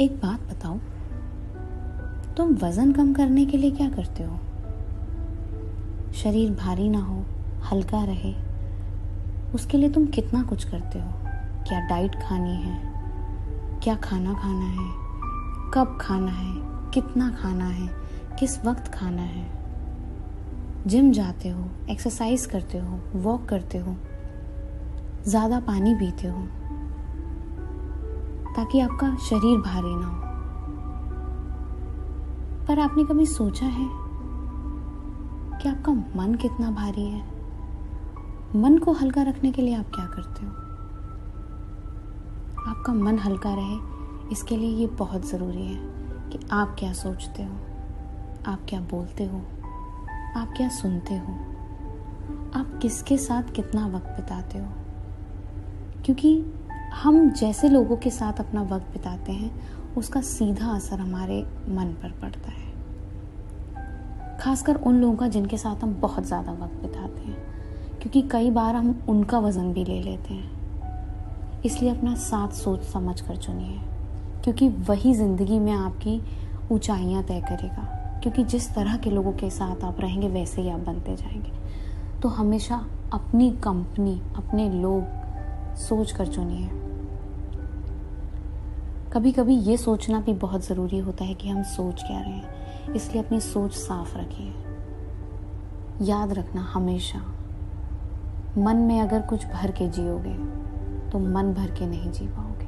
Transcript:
एक बात बताओ। तुम वज़न कम करने के लिए क्या करते हो? शरीर भारी ना हो, हल्का रहे, उसके लिए तुम कितना कुछ करते हो? क्या डाइट खानी है? क्या खाना खाना है? कब खाना है? कितना खाना है? किस वक्त खाना है? जिम जाते हो एक्सरसाइज करते हो वॉक करते हो, ज़्यादा पानी पीते हो ताकि आपका शरीर भारी ना हो। पर आपने कभी सोचा है कि आपका मन कितना भारी है? मन को हल्का रखने के लिए आप क्या करते हो? आपका मन हल्का रहे, इसके लिए ये बहुत ज़रूरी है कि आप क्या सोचते हो, आप क्या बोलते हो, आप क्या सुनते हो, आप किसके साथ कितना वक्त बिताते हो? क्योंकि हम जैसे लोगों के साथ अपना वक्त बिताते हैं, उसका सीधा असर हमारे मन पर पड़ता है। खासकर उन लोगों का जिनके साथ हम बहुत ज़्यादा वक्त बिताते हैं, क्योंकि कई बार हम उनका वज़न भी ले लेते हैं। इसलिए अपना साथ सोच समझ कर चुनिए, क्योंकि वही ज़िंदगी में आपकी ऊंचाइयाँ तय करेगा, क्योंकि जिस तरह के लोगों के साथ आप रहेंगे, वैसे ही आप बनते जाएँगे। तो हमेशा अपनी कंपनी अपने लोग सोच कर चुनिए कभी कभी ये सोचना भी बहुत ज़रूरी होता है कि हम सोच क्या रहे हैं। इसलिए अपनी सोच साफ़ रखिए याद रखना हमेशा। मन में अगर कुछ भर के जियोगे तो मन भर के नहीं जी पाओगे।